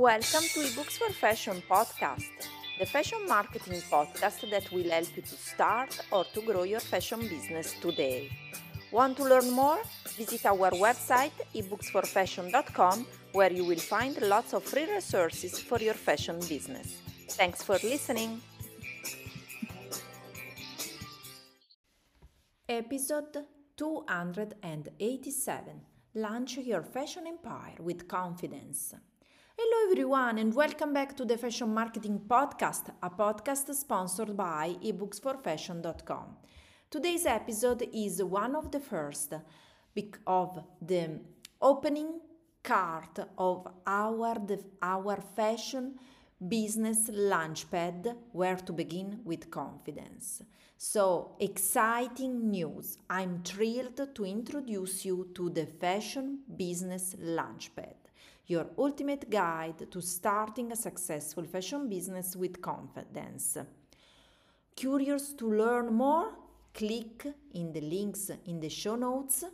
Welcome to eBooks for Fashion podcast, the fashion marketing podcast that will help you to start or to grow your fashion business today. Want to learn more? Visit our website ebooksforfashion.com where you will find lots of free resources for your fashion business. Thanks for listening. Episode 287 Launch Your Fashion Empire with Confidence. Hello everyone and welcome back to the Fashion Marketing Podcast, a podcast sponsored by ebooksforfashion.com. Today's episode is one of the first of the opening card of our our fashion business launchpad where to begin with confidence. So, exciting news! I'm thrilled to introduce you to the Fashion Business Launchpad your ultimate guide to starting a successful fashion business with confidence. Curious to learn more? Click in the links in the show notes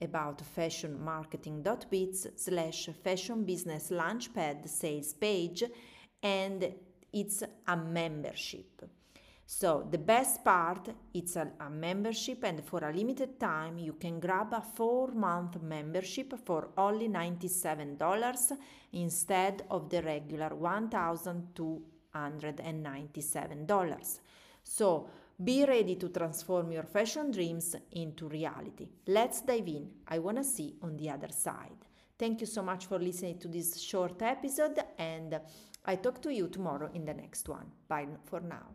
about fashionmarketing.biz slash fashion business launchpad sales page and it's a membership. So the best part, it's a, a, membership and for a limited time you can grab a 4-month membership for only $97 instead of the regular $1,297. So be ready to transform your fashion dreams into reality. Let's dive in. I want to see on the other side. Thank you so much for listening to this short episode, and I talk to you tomorrow in the next one. Bye for now.